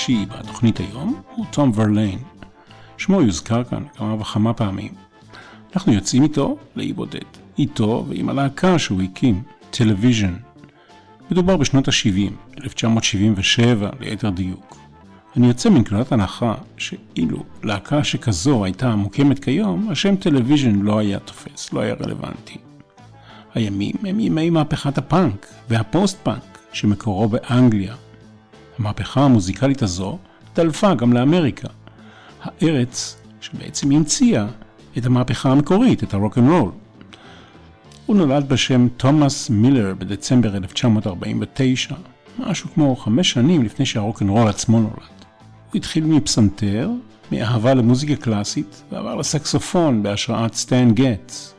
הראשי בתוכנית היום הוא תום ורליין. שמו יוזכר כאן כמה וכמה פעמים. אנחנו יוצאים איתו לאי בודד, איתו ועם הלהקה שהוא הקים, טלוויז'ן. מדובר בשנות ה-70, 1977 ליתר דיוק. אני יוצא מנקודת הנחה שאילו להקה שכזו הייתה מוקמת כיום, השם טלוויז'ן לא היה תופס, לא היה רלוונטי. הימים הם ימי מהפכת הפאנק והפוסט-פאנק שמקורו באנגליה, המהפכה המוזיקלית הזו דלפה גם לאמריקה, הארץ שבעצם המציאה את המהפכה המקורית, את הרוק אנד רול. הוא נולד בשם תומאס מילר בדצמבר 1949, משהו כמו חמש שנים לפני שהרוק אנד רול עצמו נולד. הוא התחיל מפסנתר, מאהבה למוזיקה קלאסית, ועבר לסקסופון בהשראת סטן גץ.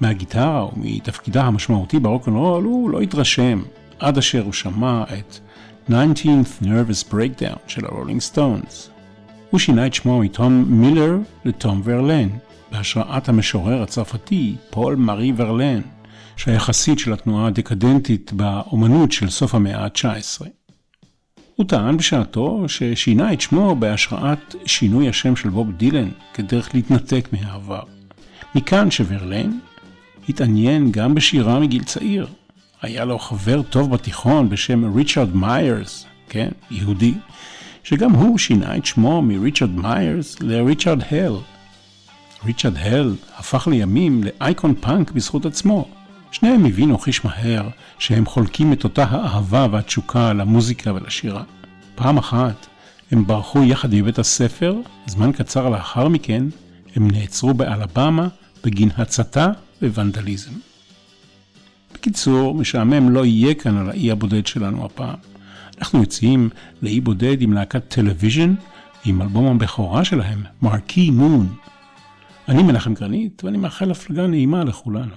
מהגיטרה ומתפקידה המשמעותי ברוק אנד רול הוא לא התרשם, עד אשר הוא שמע את 19th Nervous Breakdown של הרולינג סטונס. הוא שינה את שמו מתום מילר לתום ורלן, בהשראת המשורר הצרפתי פול מארי ורלן, שהיה חסיד של התנועה הדקדנטית באומנות של סוף המאה ה-19. הוא טען בשעתו ששינה את שמו בהשראת שינוי השם של בוב דילן כדרך להתנתק מהעבר. מכאן שוורלן התעניין גם בשירה מגיל צעיר, היה לו חבר טוב בתיכון בשם ריצ'רד מיירס, כן, יהודי, שגם הוא שינה את שמו מריצ'רד מיירס לריצ'רד הל. ריצ'רד הל הפך לימים לאייקון פאנק בזכות עצמו. שניהם הבינו חיש מהר שהם חולקים את אותה האהבה והתשוקה למוזיקה ולשירה. פעם אחת הם ברחו יחד מבית הספר, זמן קצר לאחר מכן הם נעצרו באלבמה בגין הצתה וונדליזם. בקיצור, משעמם לא יהיה כאן על האי הבודד שלנו הפעם. אנחנו יוצאים לאי בודד עם להקת Television, עם אלבום הבכורה שלהם, Marquee Moon. אני מנחם גרנית, ואני מאחל הפלגה נעימה לכולנו.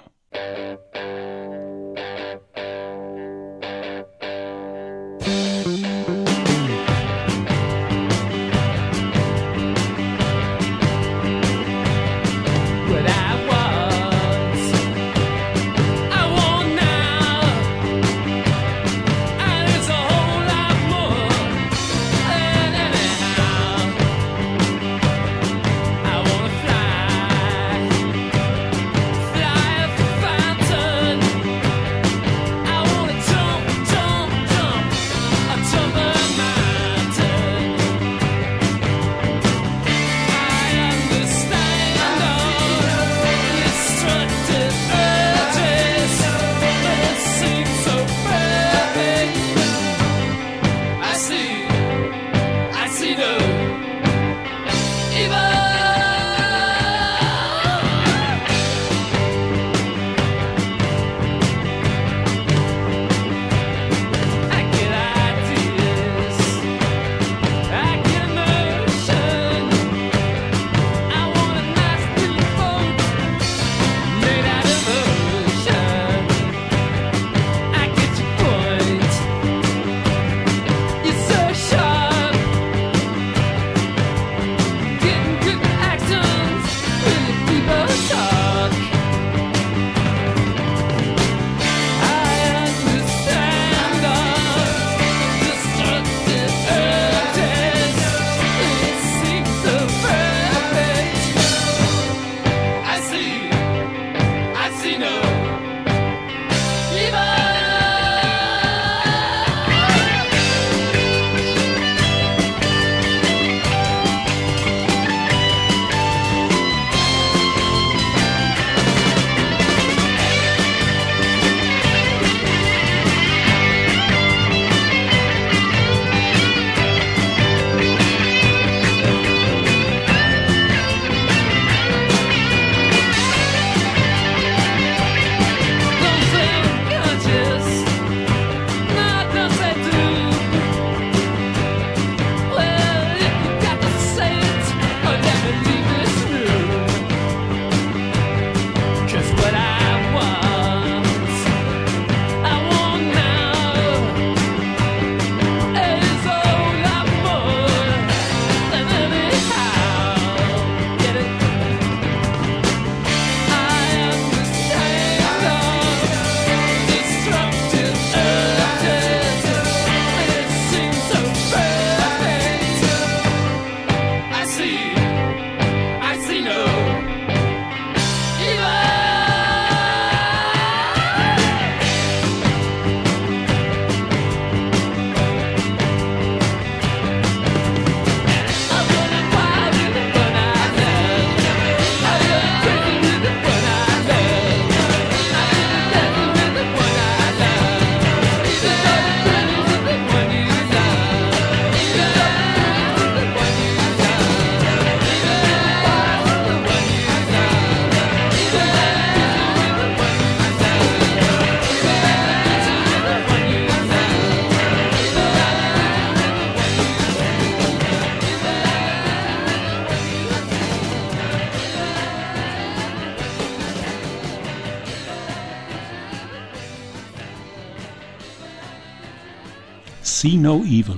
See No Evil.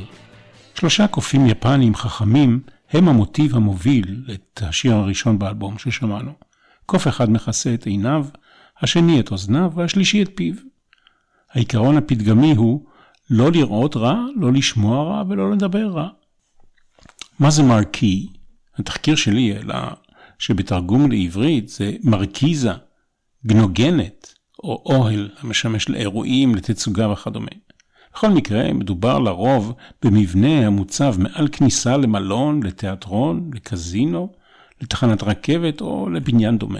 שלושה קופים יפנים חכמים הם המוטיב המוביל את השיר הראשון באלבום ששמענו. קוף אחד מכסה את עיניו, השני את אוזניו והשלישי את פיו. העיקרון הפתגמי הוא לא לראות רע, לא לשמוע רע ולא לדבר רע. מה זה מרקי? התחקיר שלי העלה שבתרגום לעברית זה מרקיזה, גנוגנת, או אוהל המשמש לאירועים, לתצוגה וכדומה. בכל מקרה, מדובר לרוב במבנה המוצב מעל כניסה למלון, לתיאטרון, לקזינו, לתחנת רכבת או לבניין דומה.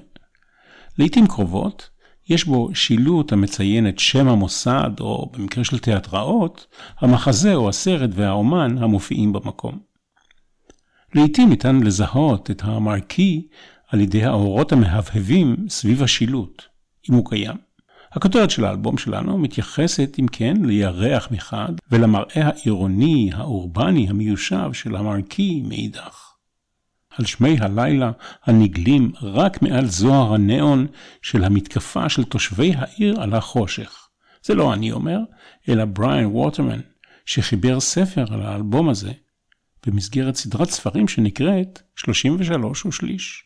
לעיתים קרובות, יש בו שילוט המציין את שם המוסד, או במקרה של תיאטראות, המחזה או הסרט והאומן המופיעים במקום. לעיתים ניתן לזהות את המרקי על ידי האורות המהבהבים סביב השילוט, אם הוא קיים. הכותרת של האלבום שלנו מתייחסת אם כן לירח מחד ולמראה העירוני, האורבני, המיושב של המרקי מאידך. על שמי הלילה הנגלים רק מעל זוהר הניאון של המתקפה של תושבי העיר על החושך. זה לא אני אומר, אלא בריאן ווטרמן, שחיבר ספר על האלבום הזה, במסגרת סדרת ספרים שנקראת 33 ושליש.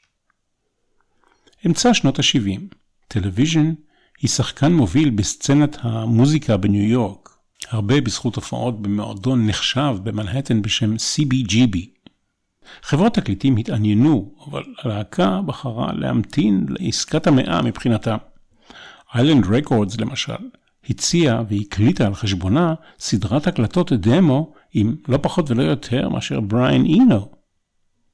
אמצע שנות ה-70, Television היא שחקן מוביל בסצנת המוזיקה בניו יורק, הרבה בזכות הופעות במועדון נחשב במנהטן בשם CBGB. חברות תקליטים התעניינו, אבל הלהקה בחרה להמתין לעסקת המאה מבחינתה. Island Records למשל, הציעה והקליטה על חשבונה סדרת הקלטות דמו עם לא פחות ולא יותר מאשר בריין אינו.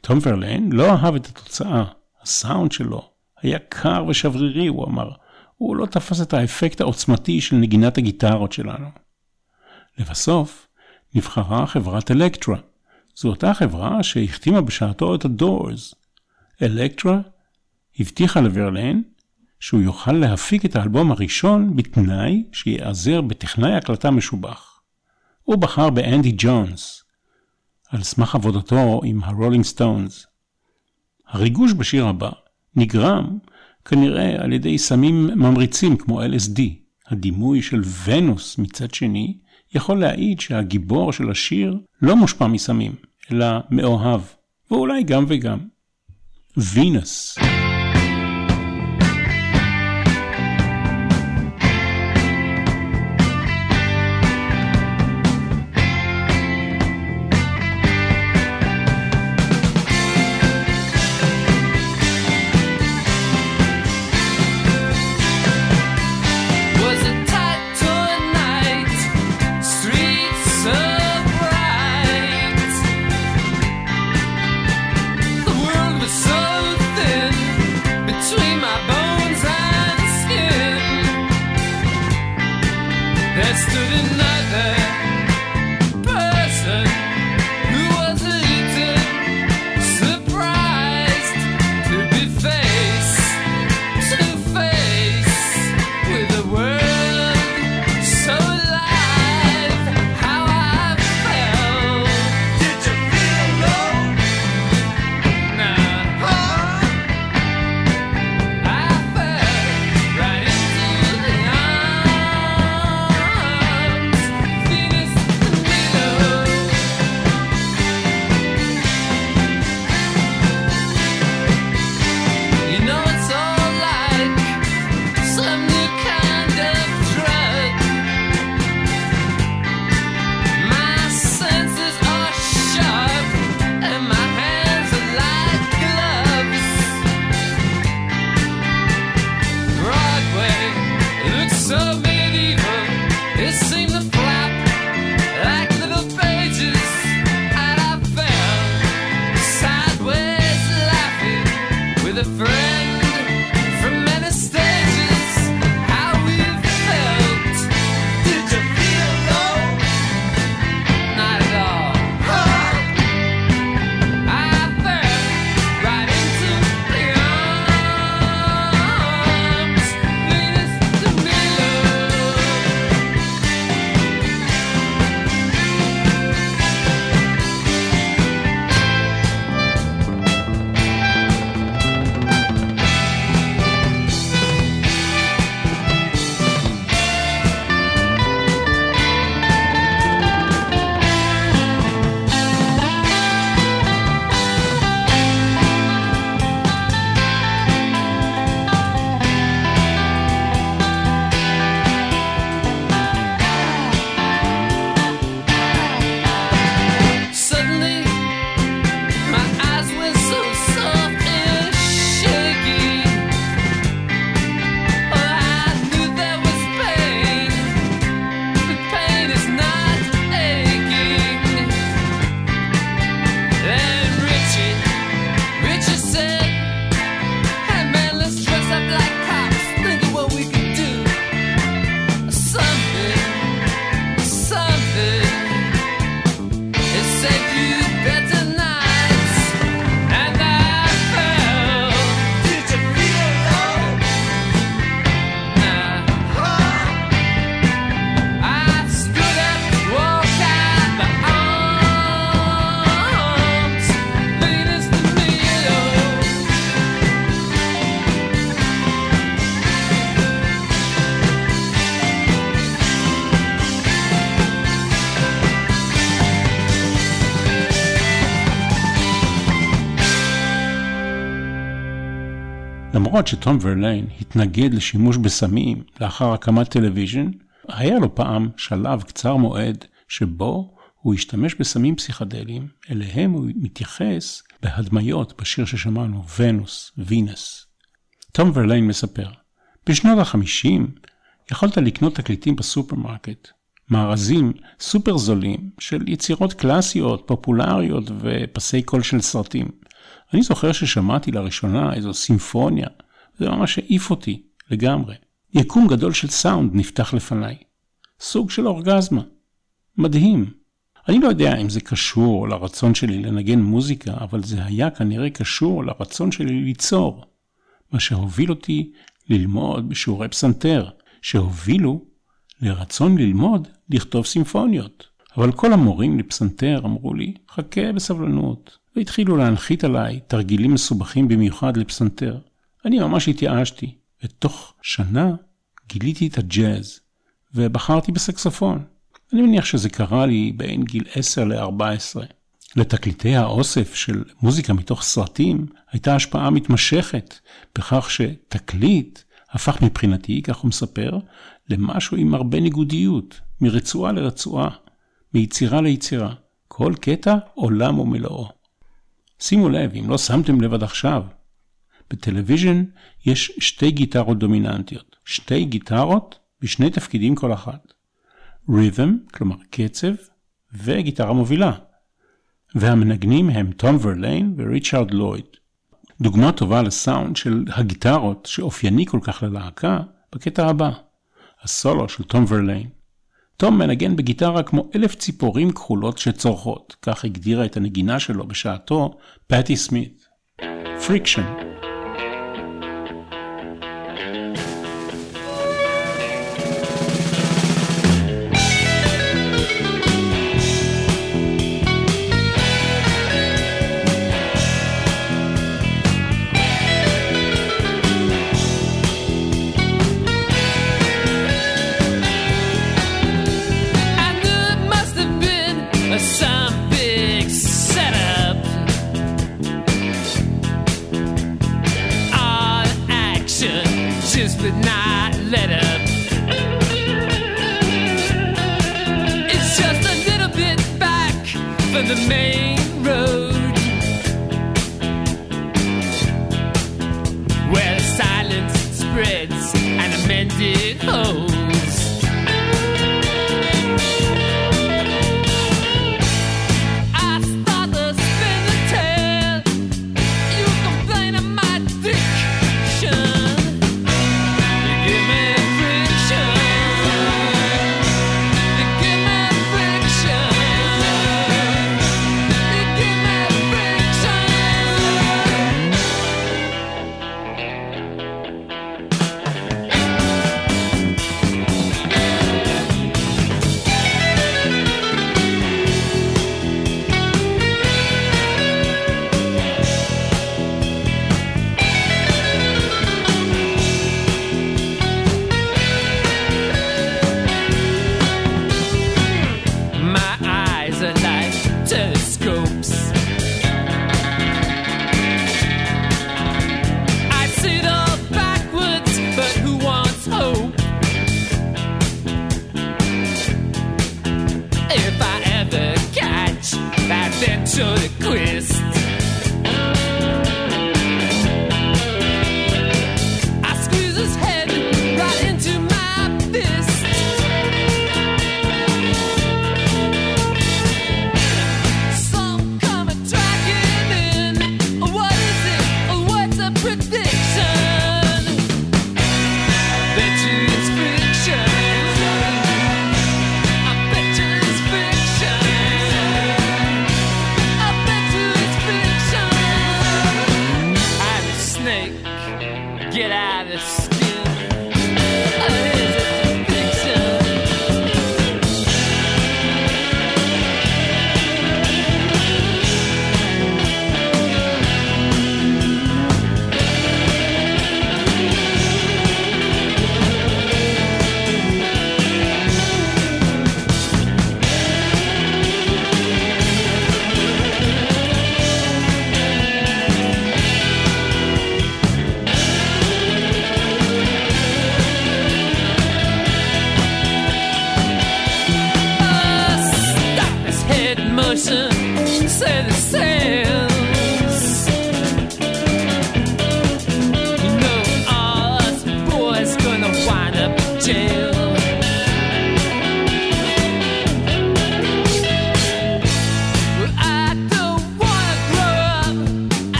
תום ורליין לא אהב את התוצאה, הסאונד שלו היה קר ושברירי, הוא אמר. הוא לא תפס את האפקט העוצמתי של נגינת הגיטרות שלנו. לבסוף, נבחרה חברת אלקטרה. זו אותה חברה שהחתימה בשעתו את הדורס. אלקטרה הבטיחה לברלין שהוא יוכל להפיק את האלבום הראשון בתנאי שייעזר בטכנאי הקלטה משובח. הוא בחר באנדי ג'ונס, על סמך עבודתו עם ה Rolling Stones. הריגוש בשיר הבא נגרם כנראה על ידי סמים ממריצים כמו LSD. הדימוי של ונוס מצד שני יכול להעיד שהגיבור של השיר לא מושפע מסמים, אלא מאוהב, ואולי גם וגם. Venus. למרות שתום ורליין התנגד לשימוש בסמים לאחר הקמת Television, היה לו פעם שלב קצר מועד שבו הוא השתמש בסמים פסיכדליים, אליהם הוא מתייחס בהדמיות בשיר ששמענו, ונוס, Venus. תום ורליין מספר, בשנות ה-50 יכולת לקנות תקליטים בסופרמרקט, מארזים סופר זולים של יצירות קלאסיות, פופולריות ופסי קול של סרטים. אני זוכר ששמעתי לראשונה איזו סימפוניה, זה ממש העיף אותי לגמרי. יקום גדול של סאונד נפתח לפניי. סוג של אורגזמה. מדהים. אני לא יודע אם זה קשור לרצון שלי לנגן מוזיקה, אבל זה היה כנראה קשור לרצון שלי ליצור. מה שהוביל אותי ללמוד בשיעורי פסנתר, שהובילו לרצון ללמוד לכתוב סימפוניות. אבל כל המורים לפסנתר אמרו לי, חכה בסבלנות, והתחילו להנחית עליי תרגילים מסובכים במיוחד לפסנתר. אני ממש התייאשתי, ותוך שנה גיליתי את הג'אז, ובחרתי בסקסופון. אני מניח שזה קרה לי בין גיל 10 ל-14. לתקליטי האוסף של מוזיקה מתוך סרטים הייתה השפעה מתמשכת בכך שתקליט הפך מבחינתי, כך הוא מספר, למשהו עם הרבה ניגודיות, מרצועה לרצועה, מיצירה ליצירה. כל קטע עולם ומלואו. שימו לב, אם לא שמתם לב עד עכשיו, ב Television יש שתי גיטרות דומיננטיות, שתי גיטרות בשני תפקידים כל אחת. Rhythm, כלומר קצב, וגיטרה מובילה. והמנגנים הם תום ורליין וריצ'רד לויד. דוגמה טובה לסאונד של הגיטרות שאופייני כל כך ללהקה, בקטע הבא, הסולו של תום ורליין. תום מנגן בגיטרה כמו אלף ציפורים כחולות שצורחות, כך הגדירה את הנגינה שלו בשעתו פטי סמית. Friction the night.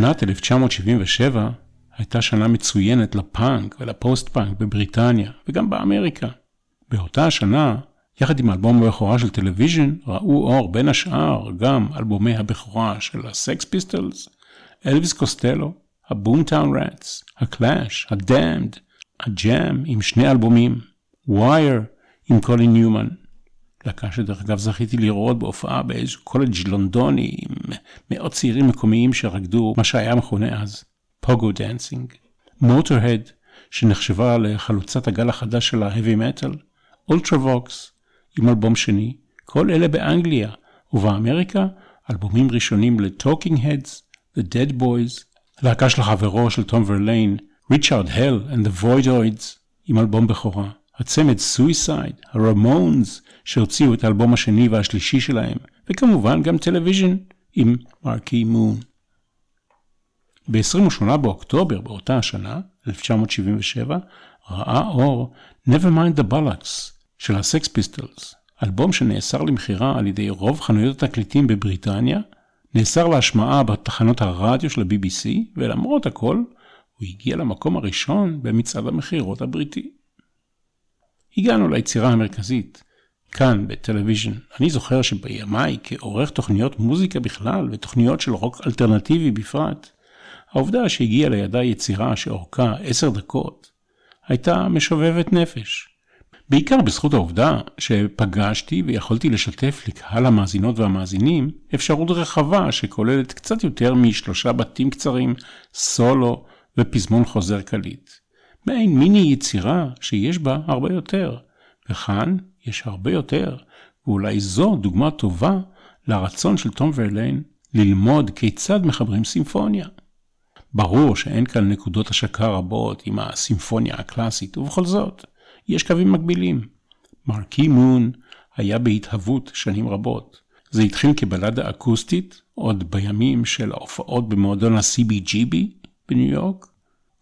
שנת 1977 הייתה שנה מצוינת לפאנק ולפוסט-פאנק בבריטניה וגם באמריקה. באותה השנה, יחד עם אלבום הבכורה של Television, ראו אור בין השאר גם אלבומי הבכורה של ה Sex Pistols, אלוויס קוסטלו, ה Boomtown Rats, ה Clash, ה Damned, ה Jam עם שני אלבומים, Wire עם קולין ניומן. להקה שדרך אגב זכיתי לראות בהופעה באיזשהו קולג' לונדוני עם מאות צעירים מקומיים שרקדו מה שהיה מכונה אז pogo dancing. Motörhead שנחשבה לחלוצת הגל החדש של ההאבי מטאל, Ultravox עם אלבום שני, כל אלה באנגליה, ובאמריקה אלבומים ראשונים ל Talking Heads, The Dead Boys, להקה של חברו של תום ורליין, ריצ'רד הל and the Voidoids עם אלבום בכורה. הצמד Suicide, ה Ramones, שהוציאו את האלבום השני והשלישי שלהם, וכמובן גם Television עם Marquee Moon. ב-28 באוקטובר באותה השנה, 1977, ראה אור Nevermind the Bollocks של ה Sex Pistols, אלבום שנאסר למכירה על ידי רוב חנויות התקליטים בבריטניה, נאסר להשמעה בתחנות הרדיו של ה-BBC, ולמרות הכל, הוא הגיע למקום הראשון במצעד המכירות הבריטי. הגענו ליצירה המרכזית, כאן ב Television. אני זוכר שבימיי, כעורך תוכניות מוזיקה בכלל ותוכניות של רוק אלטרנטיבי בפרט, העובדה שהגיעה לידי יצירה שאורכה עשר דקות, הייתה משובבת נפש. בעיקר בזכות העובדה שפגשתי ויכולתי לשתף לקהל המאזינות והמאזינים אפשרות רחבה שכוללת קצת יותר משלושה בתים קצרים, סולו ופזמון חוזר קליט. מעין מיני יצירה שיש בה הרבה יותר, וכאן יש הרבה יותר, ואולי זו דוגמה טובה לרצון של תום ורליין ללמוד כיצד מחברים סימפוניה. ברור שאין כאן נקודות השקה רבות עם הסימפוניה הקלאסית, ובכל זאת, יש קווים מקבילים. מרקי מון היה בהתהוות שנים רבות. זה התחיל כבלדה אקוסטית, עוד בימים של ההופעות במועדון ה-CBGB בניו יורק,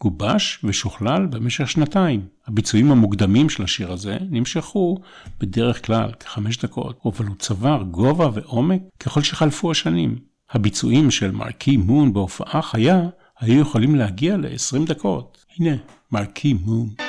גובש ושוכלל במשך שנתיים. הביצועים המוקדמים של השיר הזה נמשכו בדרך כלל כחמש דקות, אבל הוא צבר גובה ועומק ככל שחלפו השנים. הביצועים של מרקי מון בהופעה חיה היו יכולים להגיע ל-20 דקות. הנה, מרקי מון.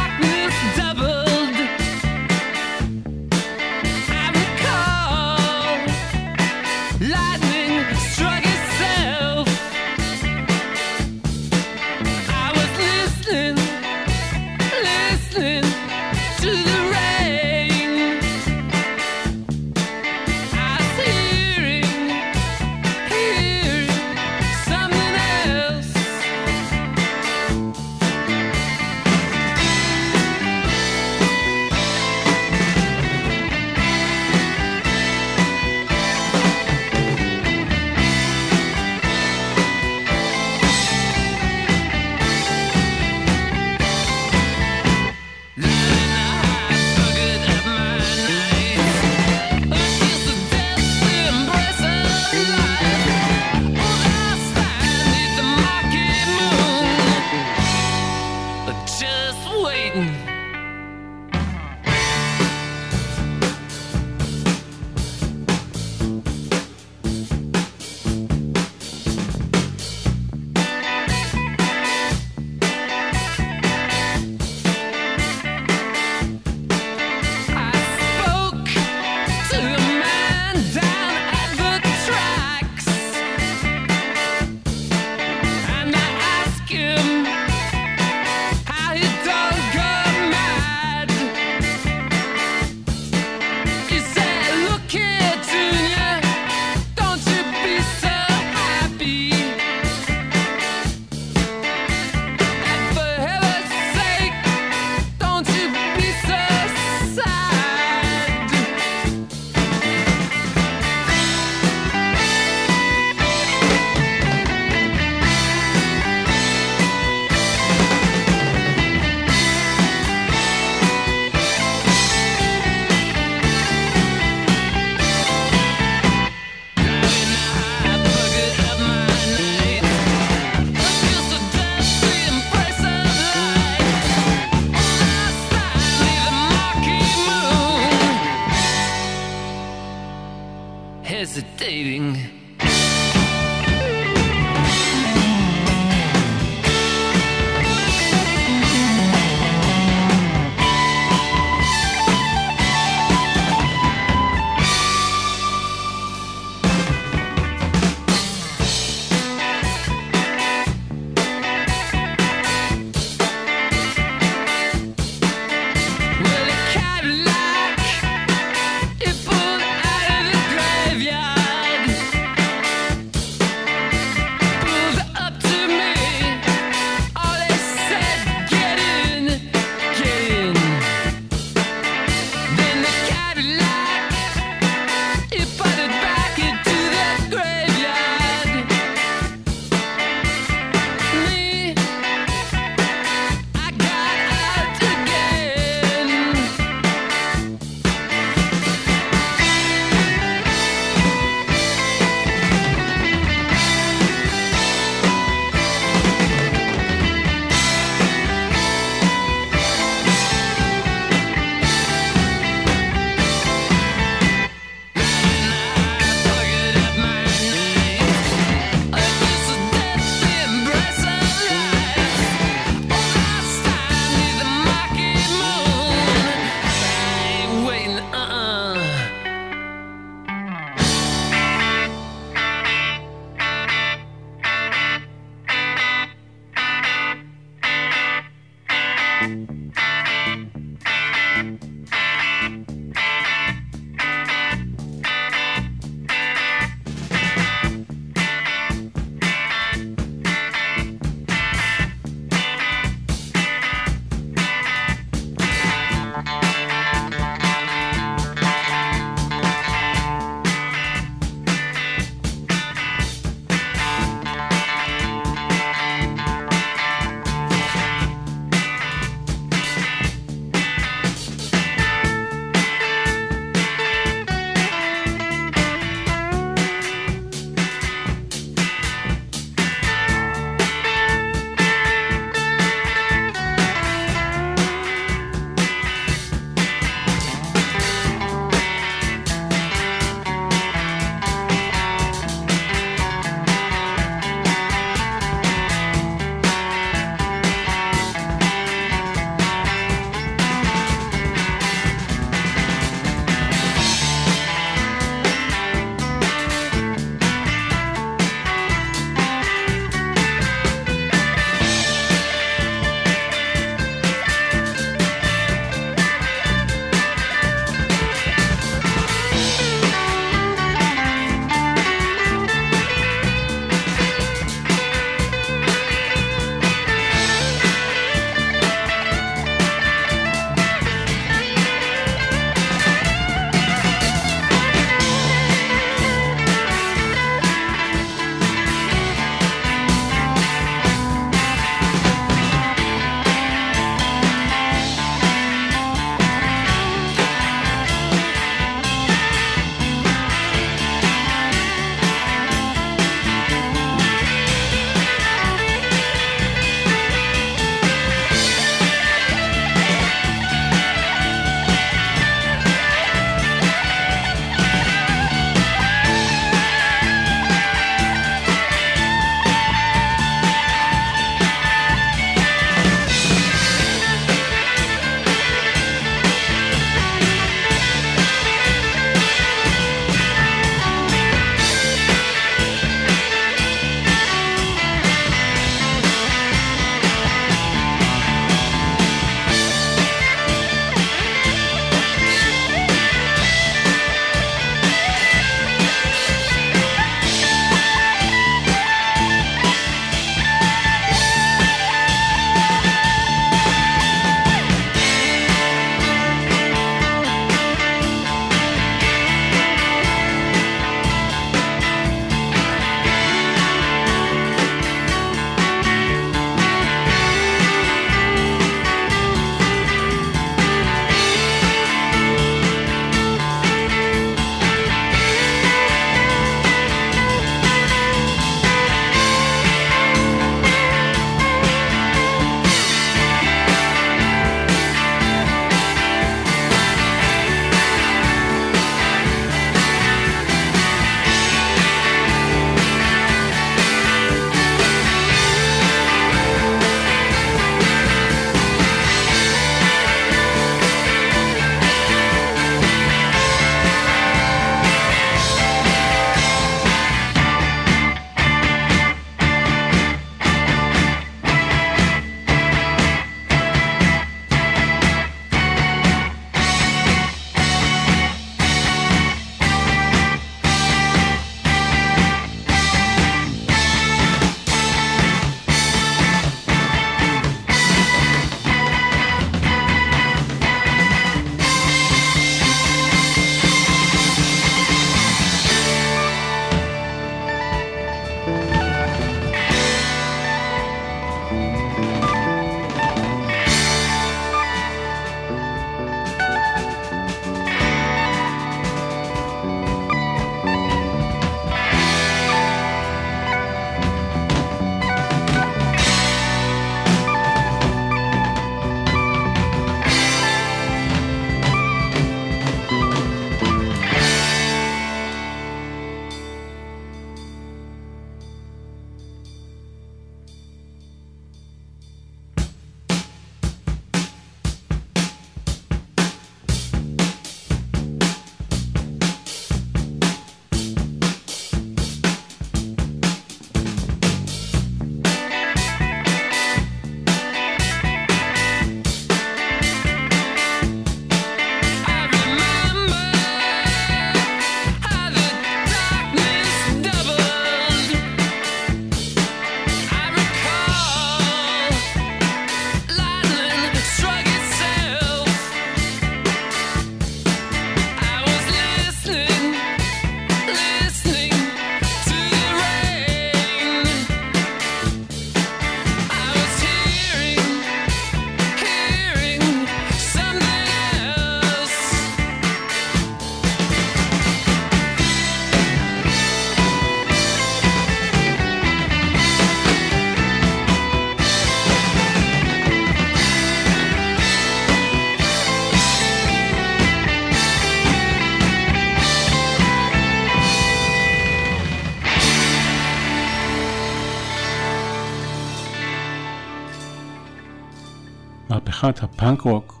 הפאנק רוק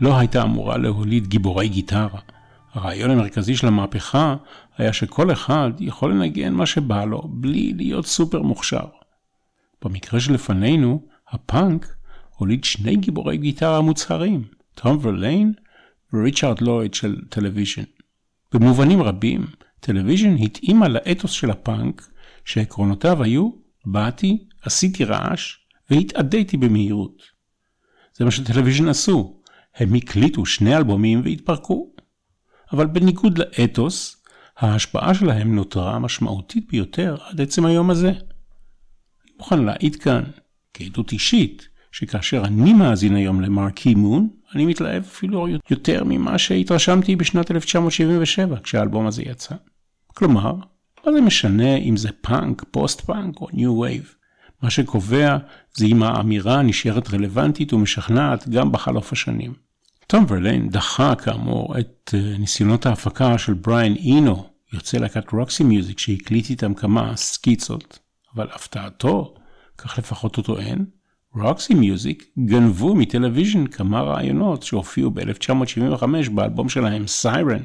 לא הייתה אמורה להוליד גיבורי גיטרה. הרעיון המרכזי של המהפכה היה שכל אחד יכול לנגן מה שבא לו, בלי להיות סופר מוכשר. במקרה שלפנינו, הפאנק הוליד שני גיבורי גיטרה מוצהרים, תום ורליין וריצ'רד לויד של Television. במובנים רבים, Television התאימה לאתוס של הפאנק, שעקרונותיו היו, באתי, עשיתי רעש והתאדיתי במהירות. זה מה ש Television עשו, הם הקליטו שני אלבומים והתפרקו. אבל בניגוד לאתוס, ההשפעה שלהם נותרה משמעותית ביותר עד עצם היום הזה. אני מוכן להעיד כאן, כעדות אישית, שכאשר אני מאזין היום ל Marquee Moon, אני מתלהב אפילו יותר ממה שהתרשמתי בשנת 1977, כשהאלבום הזה יצא. כלומר, מה זה משנה אם זה פאנק, פוסט פאנק או new wave? מה שקובע זה אם האמירה נשארת רלוונטית ומשכנעת גם בחלוף השנים. תום ורליין דחה כאמור את אה, ניסיונות ההפקה של בריאן אינו, יוצא להקת Roxy Music שהקליט איתם כמה סקיצות, אבל להפתעתו, כך לפחות הוא טוען, Roxy Music גנבו מ Television כמה רעיונות שהופיעו ב-1975 באלבום שלהם Siren.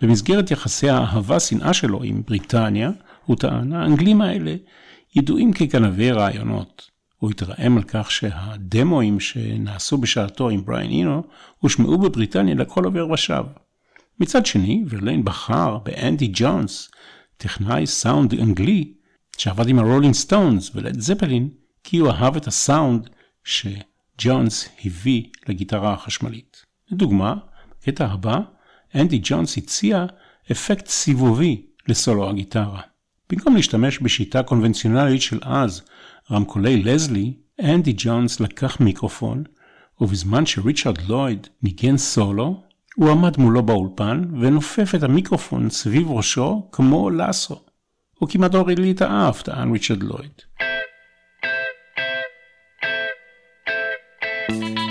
במסגרת יחסי האהבה-שנאה שלו עם בריטניה, הוא טען, האנגלים האלה ידועים כגנבי רעיונות. הוא התרעם על כך שהדמואים שנעשו בשעתו עם בריין אינו הושמעו בבריטניה לכל עובר ושב. מצד שני, ורליין בחר באנדי ג'ונס, טכנאי סאונד אנגלי, שעבד עם הרולינג סטונס ולד זפלין, כי הוא אהב את הסאונד שג'ונס הביא לגיטרה החשמלית. לדוגמה, בקטע הבא, אנדי ג'ונס הציע אפקט סיבובי לסולו הגיטרה. במקום להשתמש בשיטה קונבנציונלית של אז, רמקולי לזלי, אנדי ג'ונס לקח מיקרופון, ובזמן שריצ'רד לויד ניגן סולו, הוא עמד מולו באולפן ונופף את המיקרופון סביב ראשו כמו לאסו. הוא כמעט הוריד לי את האף, טען ריצ'רד לויד. Last word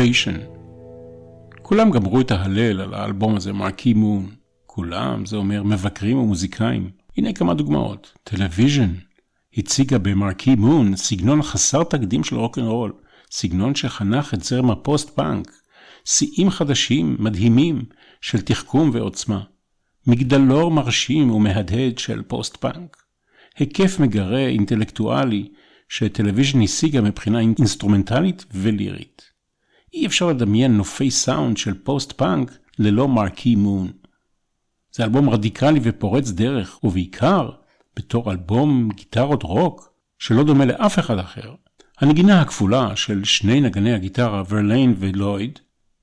Elevation. כולם גמרו את ההלל על האלבום הזה, מרקי מון. כולם, זה אומר מבקרים ומוזיקאים. הנה כמה דוגמאות. טלוויז'ן הציגה במרקי מון סגנון חסר תקדים של רוקנרול, סגנון שחנך את זרם הפוסט-פאנק. שיאים חדשים, מדהימים, של תחכום ועוצמה. מגדלור מרשים ומהדהד של פוסט-פאנק. היקף מגרה אינטלקטואלי שטלוויז'ן השיגה מבחינה אינסטרומנטלית ולירית. אי אפשר לדמיין נופי סאונד של פוסט-פאנק ללא מרקי מון. זה אלבום רדיקלי ופורץ דרך, ובעיקר בתור אלבום גיטרות רוק שלא דומה לאף אחד אחר. הנגינה הכפולה של שני נגני הגיטרה, ורליין ולויד,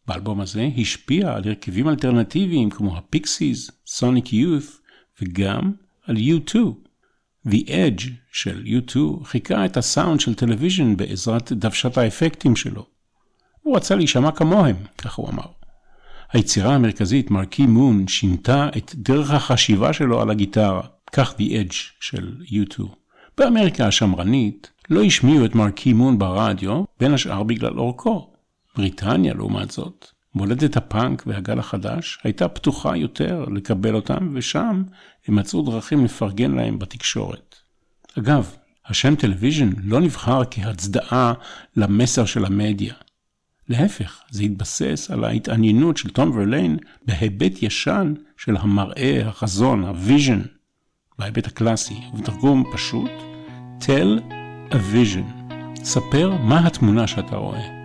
באלבום הזה השפיעה על הרכבים אלטרנטיביים כמו הפיקסיס, סוניק יות' וגם על U2. The Edge של U2 חיקה את הסאונד של טלוויז'ן בעזרת דוושת האפקטים שלו. הוא רצה להישמע כמוהם, כך הוא אמר. היצירה המרכזית, מרקי מון, שינתה את דרך החשיבה שלו על הגיטרה, כך The Edge של U2. באמריקה השמרנית לא השמיעו את מרקי מון ברדיו, בין השאר בגלל אורכו. בריטניה, לעומת זאת, מולדת הפאנק והגל החדש, הייתה פתוחה יותר לקבל אותם, ושם הם מצאו דרכים לפרגן להם בתקשורת. אגב, השם טלוויז'ן לא נבחר כהצדעה למסר של המדיה. להפך, זה התבסס על ההתעניינות של תום ורליין בהיבט ישן של המראה, החזון, ה vision, בהיבט הקלאסי, ובתרגום פשוט, tell a vision. ספר מה התמונה שאתה רואה.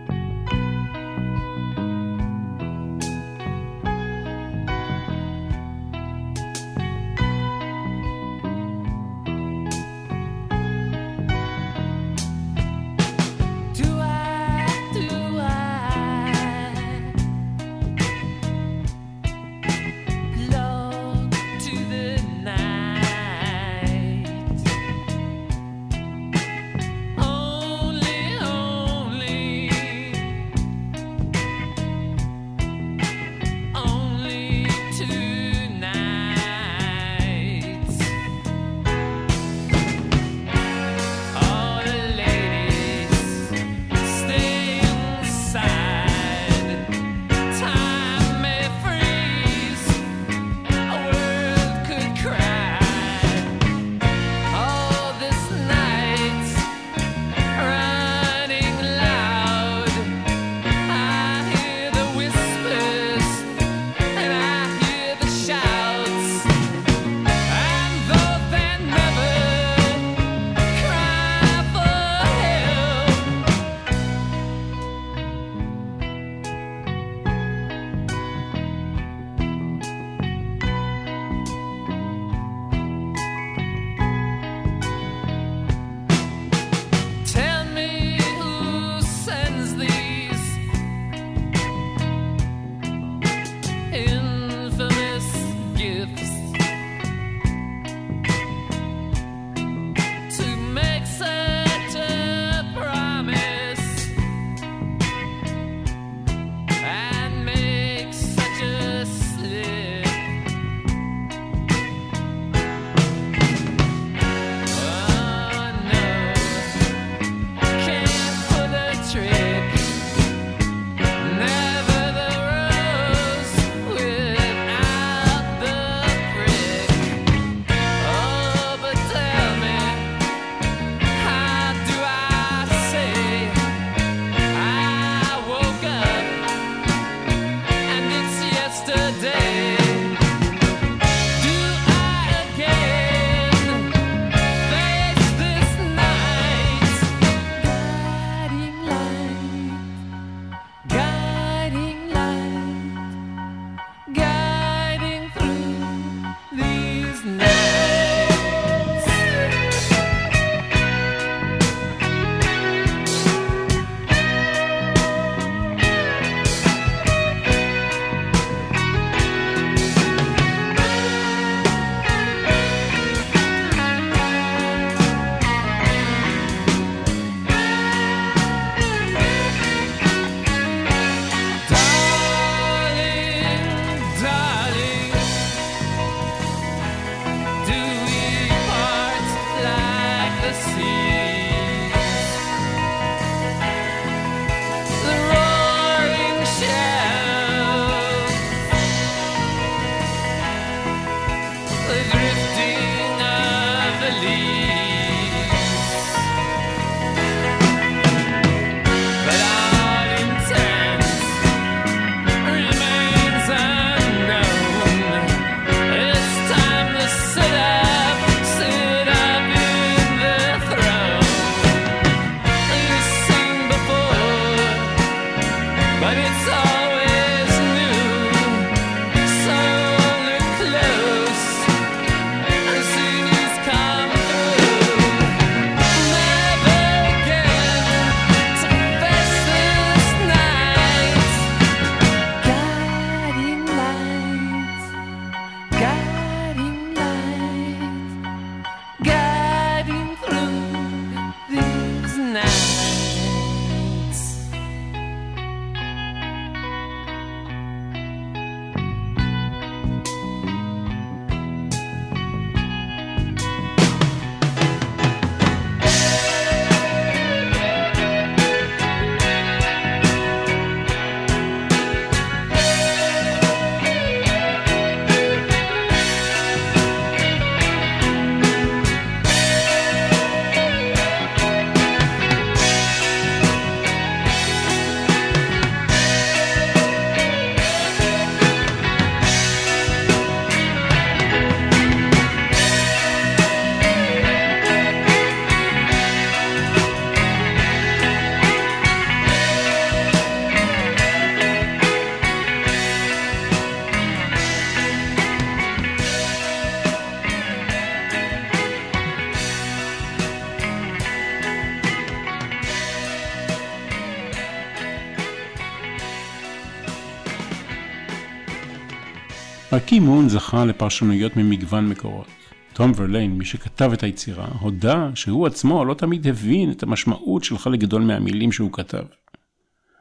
מרקי מון זכה לפרשנויות ממגוון מקורות. תום ורליין, מי שכתב את היצירה, הודה שהוא עצמו לא תמיד הבין את המשמעות של חלק גדול מהמילים שהוא כתב.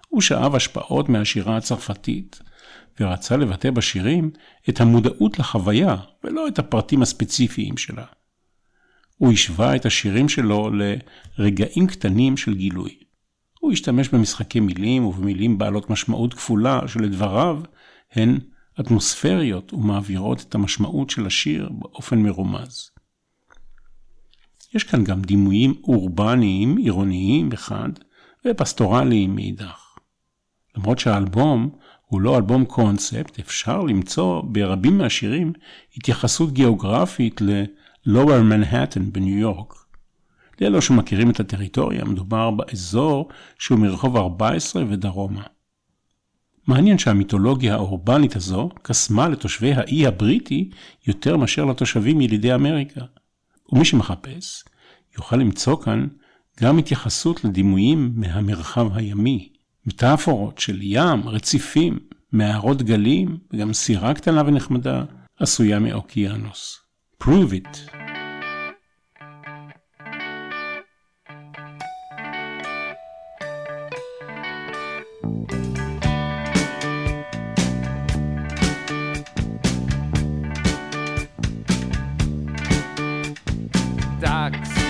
הוא שאב השפעות מהשירה הצרפתית, ורצה לבטא בשירים את המודעות לחוויה, ולא את הפרטים הספציפיים שלה. הוא השווה את השירים שלו לרגעים קטנים של גילוי. הוא השתמש במשחקי מילים ובמילים בעלות משמעות כפולה, שלדבריו הן אטמוספריות ומעבירות את המשמעות של השיר באופן מרומז. יש כאן גם דימויים אורבניים, עירוניים מחד, ופסטורליים מאידך. למרות שהאלבום הוא לא אלבום קונספט, אפשר למצוא ברבים מהשירים התייחסות גיאוגרפית ל-Lower Manhattan בניו יורק. לאלו שמכירים את הטריטוריה, מדובר באזור שהוא מרחוב 14 ודרומה. מעניין שהמיתולוגיה האורבנית הזו קסמה לתושבי האי הבריטי יותר מאשר לתושבים ילידי אמריקה. ומי שמחפש, יוכל למצוא כאן גם התייחסות לדימויים מהמרחב הימי, מטאפורות של ים, רציפים, מערות גלים, וגם סירה קטנה ונחמדה עשויה מאוקיינוס. Prove it! thank you Fox.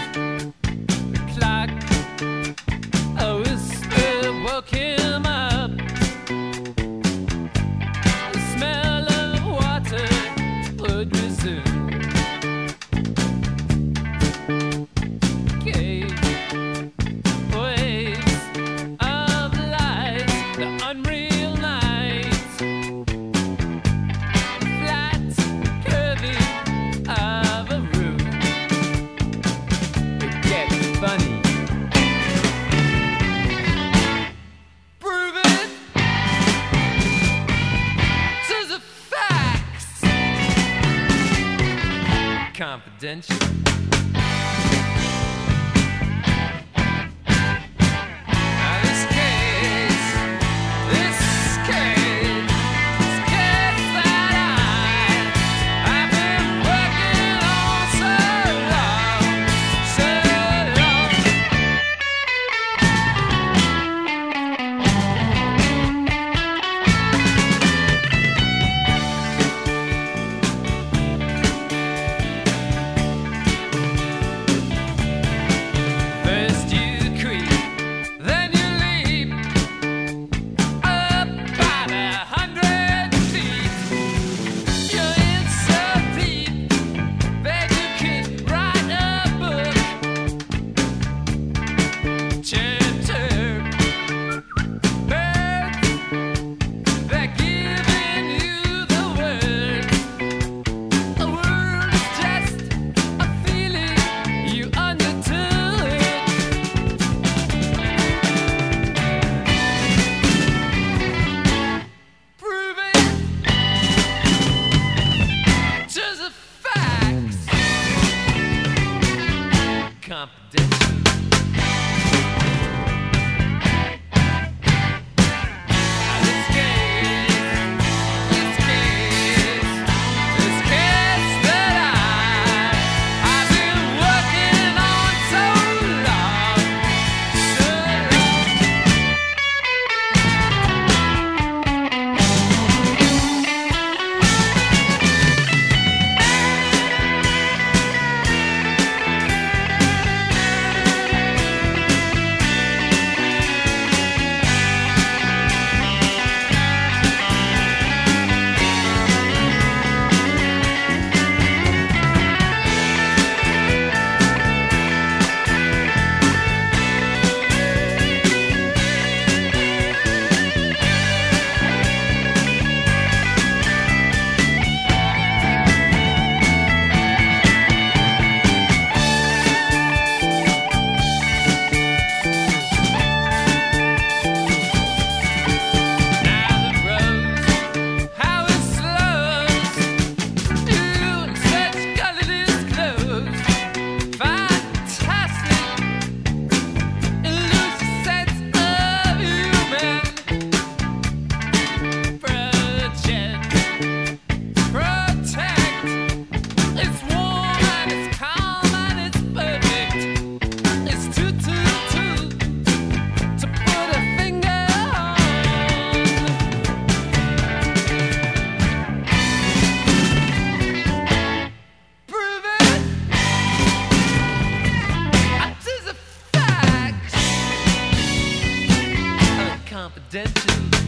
confidential.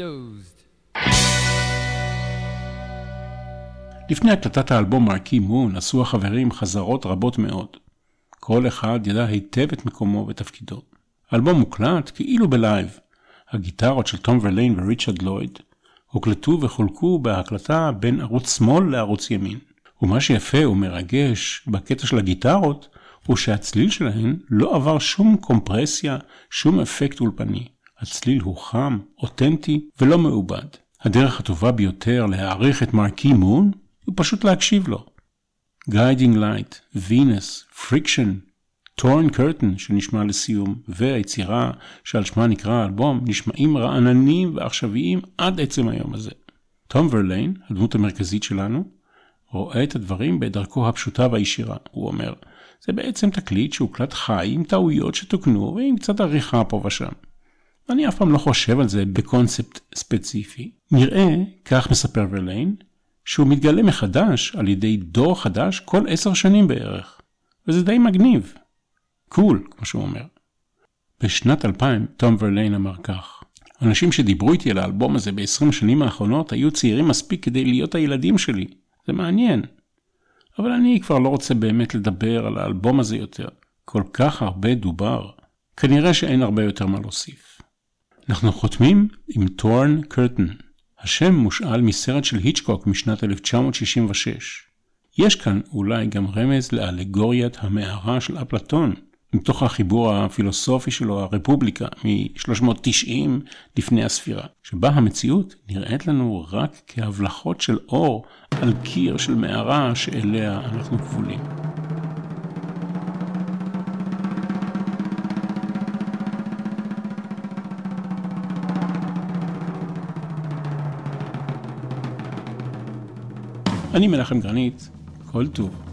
Closed. לפני הקלטת האלבום מרקי מון עשו החברים חזרות רבות מאוד. כל אחד ידע היטב את מקומו ותפקידו. האלבום מוקלט כאילו בלייב. הגיטרות של תום ורליין וריצ'רד לויד הוקלטו וחולקו בהקלטה בין ערוץ שמאל לערוץ ימין. ומה שיפה ומרגש בקטע של הגיטרות הוא שהצליל שלהן לא עבר שום קומפרסיה, שום אפקט אולפני. הצליל הוא חם, אותנטי ולא מעובד. הדרך הטובה ביותר להעריך את מרקי מון הוא פשוט להקשיב לו. Guiding Light, Venus, Friction, Torn Curtain שנשמע לסיום, והיצירה שעל שמה נקרא האלבום נשמעים רעננים ועכשוויים עד עצם היום הזה. תום ורליין, הדמות המרכזית שלנו, רואה את הדברים בדרכו הפשוטה והישירה. הוא אומר, זה בעצם תקליט שהוקלט חי עם טעויות שתוקנו ועם קצת עריכה פה ושם. אני אף פעם לא חושב על זה בקונספט ספציפי. נראה, כך מספר ורליין, שהוא מתגלה מחדש על ידי דור חדש כל עשר שנים בערך. וזה די מגניב. קול, כמו שהוא אומר. בשנת 2000, תום ורליין אמר כך: אנשים שדיברו איתי על האלבום הזה ב-20 השנים האחרונות היו צעירים מספיק כדי להיות הילדים שלי. זה מעניין. אבל אני כבר לא רוצה באמת לדבר על האלבום הזה יותר. כל כך הרבה דובר. כנראה שאין הרבה יותר מה להוסיף. אנחנו חותמים עם טורן קרטן. השם מושאל מסרט של היצ'קוק משנת 1966. יש כאן אולי גם רמז לאלגוריית המערה של אפלטון, מתוך החיבור הפילוסופי שלו, הרפובליקה, מ-390 לפני הספירה, שבה המציאות נראית לנו רק כהבלחות של אור על קיר של מערה שאליה אנחנו כבולים. אני מנחם גרנית, כל טוב.